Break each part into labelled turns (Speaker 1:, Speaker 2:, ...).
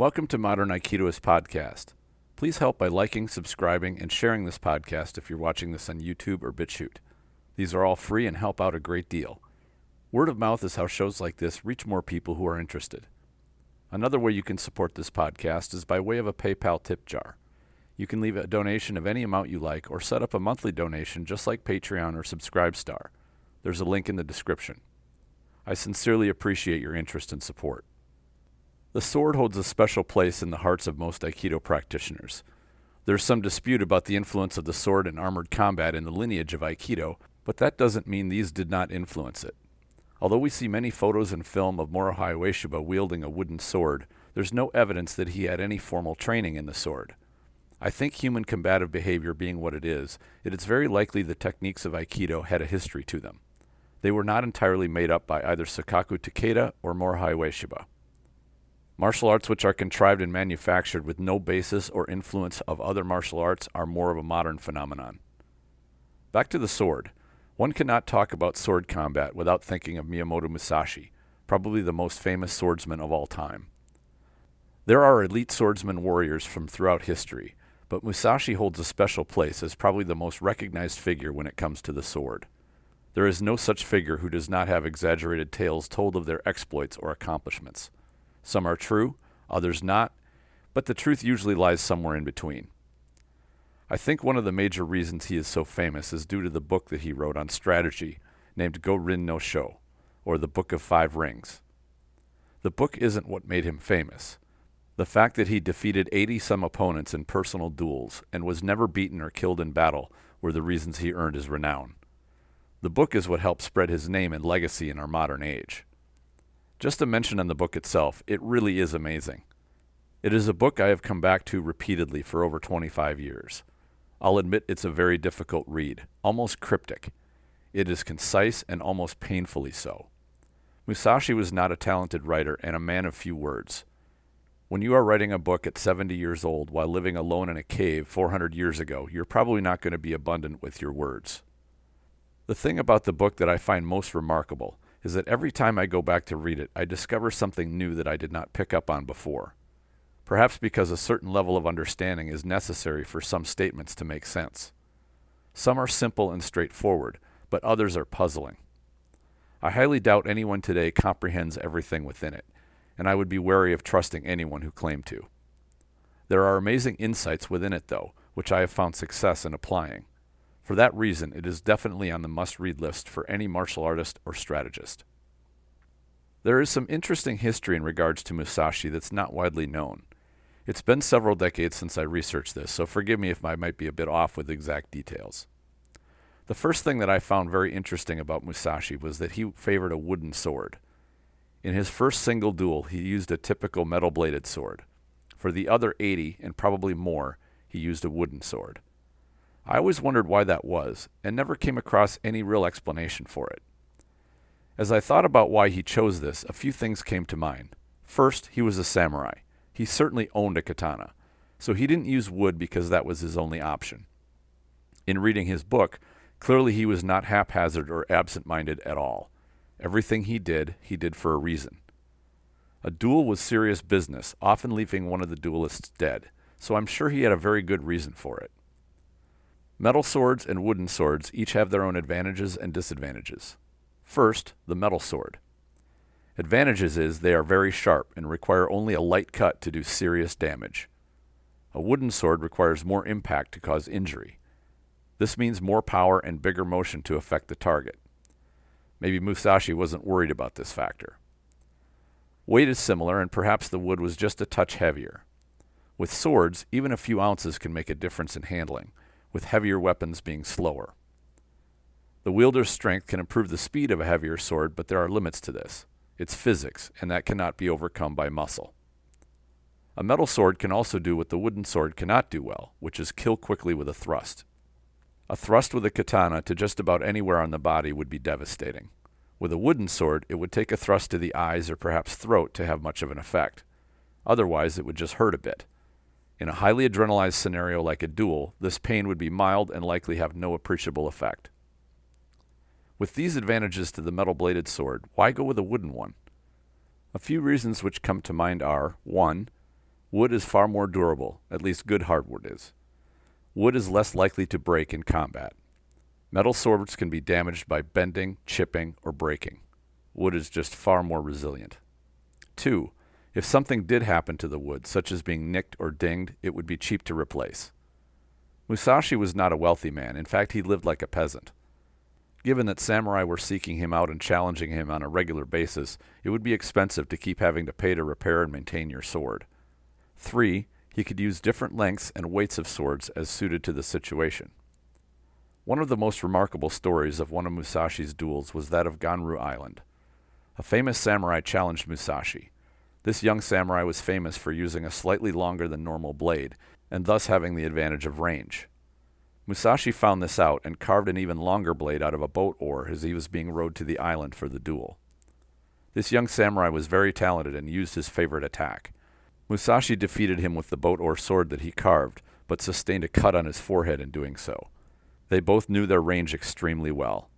Speaker 1: Welcome to Modern Aikidoist Podcast. Please help by liking, subscribing, and sharing this podcast if you're watching this on YouTube or BitChute. These are all free and help out a great deal. Word of mouth is how shows like this reach more people who are interested. Another way you can support this podcast is by way of a PayPal tip jar. You can leave a donation of any amount you like or set up a monthly donation just like Patreon or Subscribestar. There's a link in the description. I sincerely appreciate your interest and support. The sword holds a special place in the hearts of most Aikido practitioners. There's some dispute about the influence of the sword in armored combat in the lineage of Aikido, but that doesn't mean these did not influence it. Although we see many photos and film of Morihei Ueshiba wielding a wooden sword, there's no evidence that he had any formal training in the sword. I think human combative behavior being what it is, it is very likely the techniques of Aikido had a history to them. They were not entirely made up by either Sokaku Takeda or Morihei Ueshiba. Martial arts which are contrived and manufactured with no basis or influence of other martial arts are more of a modern phenomenon. Back to the sword. One cannot talk about sword combat without thinking of Miyamoto Musashi, probably the most famous swordsman of all time. There are elite swordsman warriors from throughout history, but Musashi holds a special place as probably the most recognized figure when it comes to the sword. There is no such figure who does not have exaggerated tales told of their exploits or accomplishments. Some are true, others not, but the truth usually lies somewhere in between. I think one of the major reasons he is so famous is due to the book that he wrote on strategy named Go Rin no Sho, or the Book of Five Rings. The book isn't what made him famous. The fact that he defeated 80 some opponents in personal duels and was never beaten or killed in battle were the reasons he earned his renown. The book is what helped spread his name and legacy in our modern age. Just a mention on the book itself, it really is amazing. It is a book I have come back to repeatedly for over 25 years. I'll admit it's a very difficult read, almost cryptic. It is concise and almost painfully so. Musashi was not a talented writer and a man of few words. When you are writing a book at 70 years old while living alone in a cave 400 years ago, you're probably not going to be abundant with your words. The thing about the book that I find most remarkable is that every time I go back to read it, I discover something new that I did not pick up on before. Perhaps because a certain level of understanding is necessary for some statements to make sense. Some are simple and straightforward, but others are puzzling. I highly doubt anyone today comprehends everything within it, and I would be wary of trusting anyone who claimed to. There are amazing insights within it, though, which I have found success in applying. For that reason, it is definitely on the must read list for any martial artist or strategist. There is some interesting history in regards to Musashi that's not widely known. It's been several decades since I researched this, so forgive me if I might be a bit off with exact details. The first thing that I found very interesting about Musashi was that he favored a wooden sword. In his first single duel, he used a typical metal bladed sword. For the other 80, and probably more, he used a wooden sword. I always wondered why that was, and never came across any real explanation for it. As I thought about why he chose this, a few things came to mind. First, he was a samurai. He certainly owned a katana, so he didn't use wood because that was his only option. In reading his book, clearly he was not haphazard or absent minded at all. Everything he did, he did for a reason. A duel was serious business, often leaving one of the duelists dead, so I'm sure he had a very good reason for it. Metal swords and wooden swords each have their own advantages and disadvantages. First, the metal sword. Advantages is they are very sharp and require only a light cut to do serious damage. A wooden sword requires more impact to cause injury. This means more power and bigger motion to affect the target. Maybe Musashi wasn't worried about this factor. Weight is similar, and perhaps the wood was just a touch heavier. With swords, even a few ounces can make a difference in handling, with heavier weapons being slower. The wielder's strength can improve the speed of a heavier sword, but there are limits to this. It's physics, and that cannot be overcome by muscle. A metal sword can also do what the wooden sword cannot do well, which is kill quickly with a thrust. A thrust with a katana to just about anywhere on the body would be devastating. With a wooden sword, it would take a thrust to the eyes or perhaps throat to have much of an effect. Otherwise, it would just hurt a bit. In a highly adrenalized scenario like a duel, this pain would be mild and likely have no appreciable effect. With these advantages to the metal bladed sword, why go with a wooden one? A few reasons which come to mind are 1. Wood is far more durable, at least good hardwood is. Wood is less likely to break in combat. Metal swords can be damaged by bending, chipping, or breaking. Wood is just far more resilient. 2. If something did happen to the wood, such as being nicked or dinged, it would be cheap to replace. Musashi was not a wealthy man. In fact, he lived like a peasant. Given that samurai were seeking him out and challenging him on a regular basis, it would be expensive to keep having to pay to repair and maintain your sword. 3. He could use different lengths and weights of swords as suited to the situation. One of the most remarkable stories of one of Musashi's duels was that of Ganryu Island. A famous samurai challenged Musashi. This young samurai was famous for using a slightly longer than normal blade, and thus having the advantage of range. Musashi found this out and carved an even longer blade out of a boat oar as he was being rowed to the island for the duel. This young samurai was very talented and used his favorite attack. Musashi defeated him with the boat oar sword that he carved, but sustained a cut on his forehead in doing so. They both knew their range extremely well.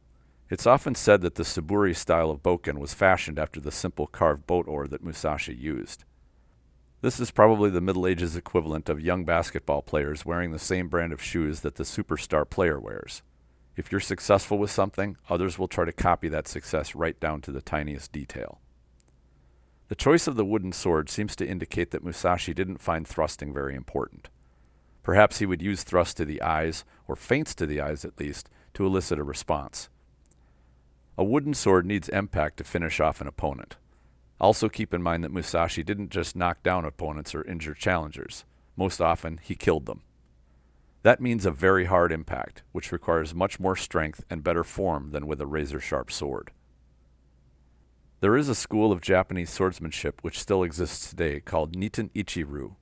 Speaker 1: It's often said that the Suburi style of bokken was fashioned after the simple carved boat oar that Musashi used. This is probably the Middle Ages equivalent of young basketball players wearing the same brand of shoes that the superstar player wears. If you're successful with something, others will try to copy that success right down to the tiniest detail. The choice of the wooden sword seems to indicate that Musashi didn't find thrusting very important. Perhaps he would use thrust to the eyes, or feints to the eyes at least, to elicit a response. A wooden sword needs impact to finish off an opponent. Also keep in mind that Musashi didn't just knock down opponents or injure challengers. Most often, he killed them. That means a very hard impact, which requires much more strength and better form than with a razor sharp sword. There is a school of Japanese swordsmanship which still exists today called Niten Ichi-ryu.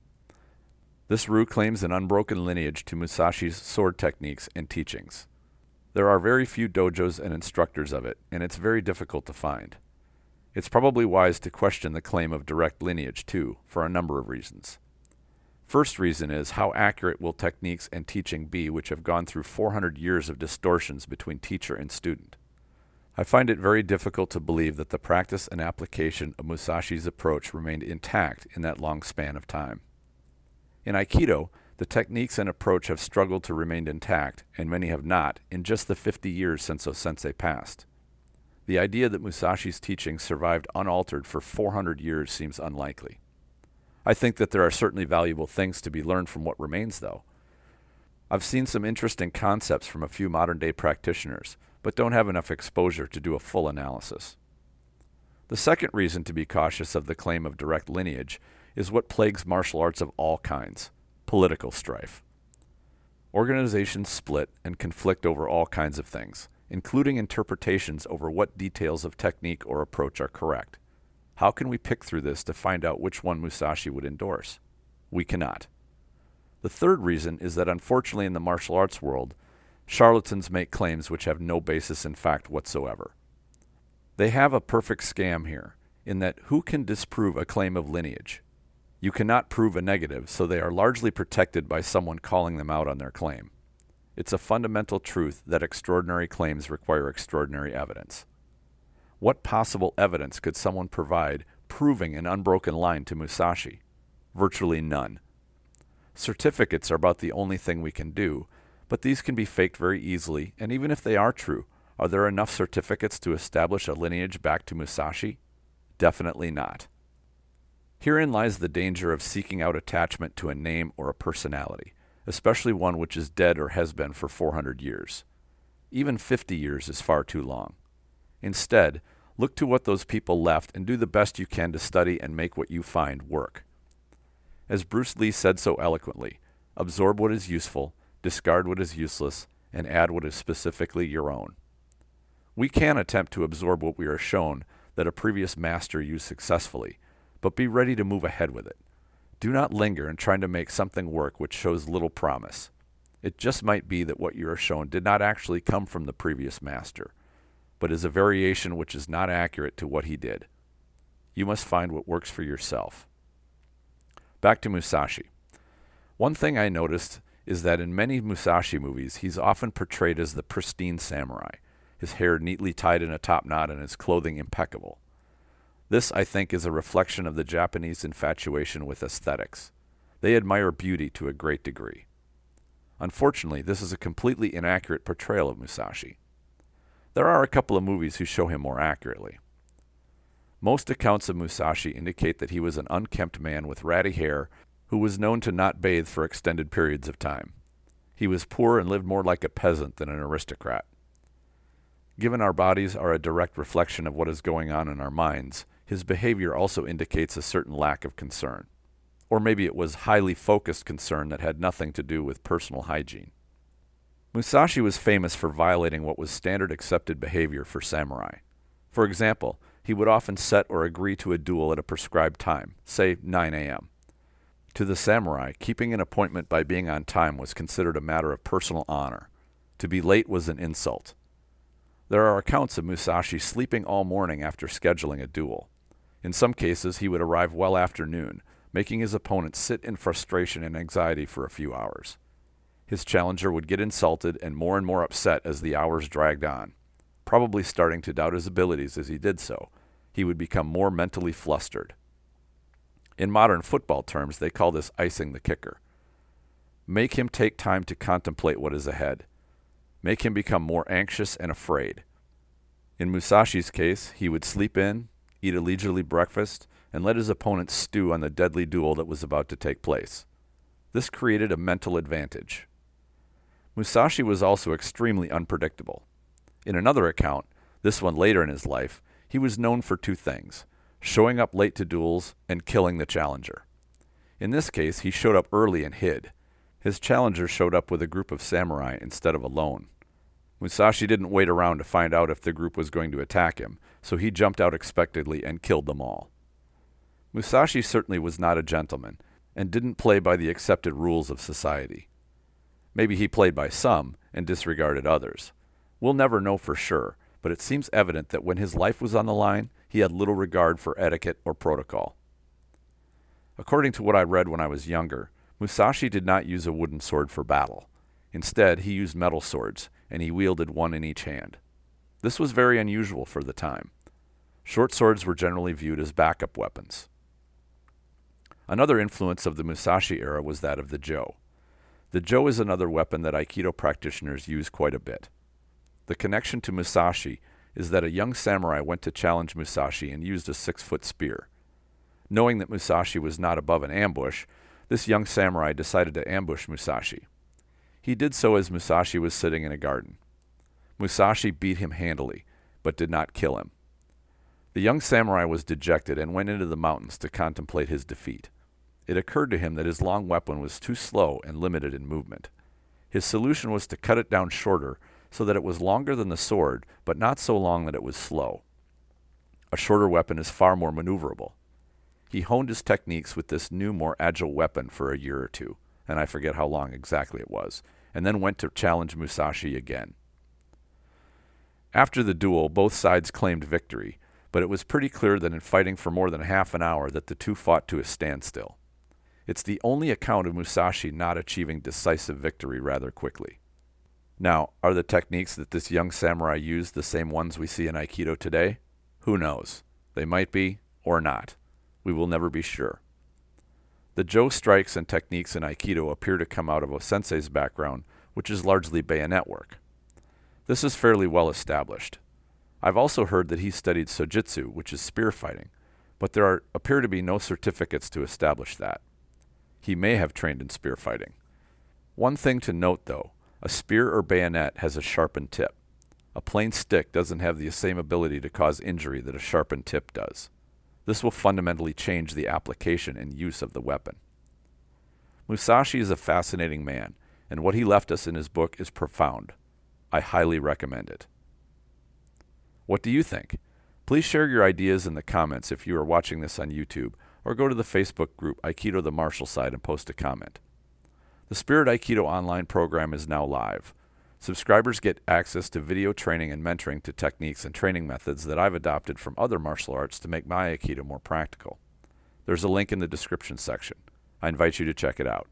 Speaker 1: This ryu claims an unbroken lineage to Musashi's sword techniques and teachings. There are very few dojos and instructors of it, and it's very difficult to find. It's probably wise to question the claim of direct lineage, too, for a number of reasons. First reason is how accurate will techniques and teaching be which have gone through 400 years of distortions between teacher and student? I find it very difficult to believe that the practice and application of Musashi's approach remained intact in that long span of time. In Aikido, the techniques and approach have struggled to remain intact, and many have not, in just the 50 years since O-sensei passed. The idea that Musashi's teachings survived unaltered for 400 years seems unlikely. I think that there are certainly valuable things to be learned from what remains, though. I've seen some interesting concepts from a few modern day practitioners, but don't have enough exposure to do a full analysis. The second reason to be cautious of the claim of direct lineage is what plagues martial arts of all kinds political strife. Organizations split and conflict over all kinds of things including interpretations over what details of technique or approach are correct. How can we pick through this to find out which one Musashi would endorse? We cannot. The third reason is that unfortunately in the martial arts world, charlatans make claims which have no basis in fact whatsoever. They have a perfect scam here, in that who can disprove a claim of lineage? You cannot prove a negative, so they are largely protected by someone calling them out on their claim. It's a fundamental truth that extraordinary claims require extraordinary evidence. What possible evidence could someone provide proving an unbroken line to Musashi? Virtually none. Certificates are about the only thing we can do, but these can be faked very easily, and even if they are true, are there enough certificates to establish a lineage back to Musashi? Definitely not. Herein lies the danger of seeking out attachment to a name or a personality especially one which is dead or has been for 400 years. Even 50 years is far too long. Instead, look to what those people left and do the best you can to study and make what you find work. As Bruce Lee said so eloquently, absorb what is useful, discard what is useless, and add what is specifically your own. We can attempt to absorb what we are shown that a previous master used successfully, but be ready to move ahead with it. Do not linger in trying to make something work which shows little promise. It just might be that what you are shown did not actually come from the previous master, but is a variation which is not accurate to what he did. You must find what works for yourself. Back to Musashi. One thing I noticed is that in many Musashi movies, he's often portrayed as the pristine samurai, his hair neatly tied in a top knot and his clothing impeccable. This, I think, is a reflection of the Japanese infatuation with aesthetics. They admire beauty to a great degree. Unfortunately, this is a completely inaccurate portrayal of Musashi. There are a couple of movies who show him more accurately. Most accounts of Musashi indicate that he was an unkempt man with ratty hair who was known to not bathe for extended periods of time. He was poor and lived more like a peasant than an aristocrat. Given our bodies are a direct reflection of what is going on in our minds, his behavior also indicates a certain lack of concern. Or maybe it was highly focused concern that had nothing to do with personal hygiene. Musashi was famous for violating what was standard accepted behavior for samurai. For example, he would often set or agree to a duel at a prescribed time, say 9 a.m. To the samurai, keeping an appointment by being on time was considered a matter of personal honor. To be late was an insult. There are accounts of Musashi sleeping all morning after scheduling a duel. In some cases, he would arrive well after noon, making his opponent sit in frustration and anxiety for a few hours. His challenger would get insulted and more and more upset as the hours dragged on. Probably starting to doubt his abilities as he did so, he would become more mentally flustered. In modern football terms, they call this icing the kicker. Make him take time to contemplate what is ahead make him become more anxious and afraid. In Musashi's case, he would sleep in, eat a leisurely breakfast, and let his opponent stew on the deadly duel that was about to take place. This created a mental advantage. Musashi was also extremely unpredictable. In another account, this one later in his life, he was known for two things showing up late to duels and killing the challenger. In this case, he showed up early and hid. His challenger showed up with a group of samurai instead of alone. Musashi didn't wait around to find out if the group was going to attack him, so he jumped out expectedly and killed them all. Musashi certainly was not a gentleman, and didn't play by the accepted rules of society. Maybe he played by some and disregarded others. We'll never know for sure, but it seems evident that when his life was on the line, he had little regard for etiquette or protocol. According to what I read when I was younger, Musashi did not use a wooden sword for battle. Instead, he used metal swords, and he wielded one in each hand. This was very unusual for the time. Short swords were generally viewed as backup weapons. Another influence of the Musashi era was that of the jo. The jo is another weapon that Aikido practitioners use quite a bit. The connection to Musashi is that a young samurai went to challenge Musashi and used a six foot spear. Knowing that Musashi was not above an ambush, this young samurai decided to ambush Musashi. He did so as Musashi was sitting in a garden. Musashi beat him handily, but did not kill him. The young samurai was dejected and went into the mountains to contemplate his defeat. It occurred to him that his long weapon was too slow and limited in movement. His solution was to cut it down shorter so that it was longer than the sword, but not so long that it was slow. A shorter weapon is far more maneuverable. He honed his techniques with this new, more agile weapon for a year or two and I forget how long exactly it was, and then went to challenge Musashi again. After the duel, both sides claimed victory, but it was pretty clear that in fighting for more than half an hour that the two fought to a standstill. It's the only account of Musashi not achieving decisive victory rather quickly. Now, are the techniques that this young samurai used the same ones we see in Aikido today? Who knows? They might be, or not. We will never be sure. The Jo strikes and techniques in Aikido appear to come out of O-sensei's background, which is largely bayonet work. This is fairly well established. I've also heard that he studied sojutsu, which is spear fighting, but there are, appear to be no certificates to establish that. He may have trained in spear fighting. One thing to note, though, a spear or bayonet has a sharpened tip. A plain stick doesn't have the same ability to cause injury that a sharpened tip does. This will fundamentally change the application and use of the weapon. Musashi is a fascinating man, and what he left us in his book is profound. I highly recommend it. What do you think? Please share your ideas in the comments if you are watching this on YouTube, or go to the Facebook group Aikido the Martial Side and post a comment. The Spirit Aikido online program is now live. Subscribers get access to video training and mentoring to techniques and training methods that I've adopted from other martial arts to make my Aikido more practical. There's a link in the description section. I invite you to check it out.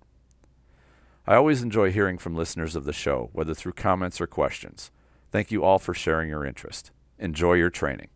Speaker 1: I always enjoy hearing from listeners of the show, whether through comments or questions. Thank you all for sharing your interest. Enjoy your training.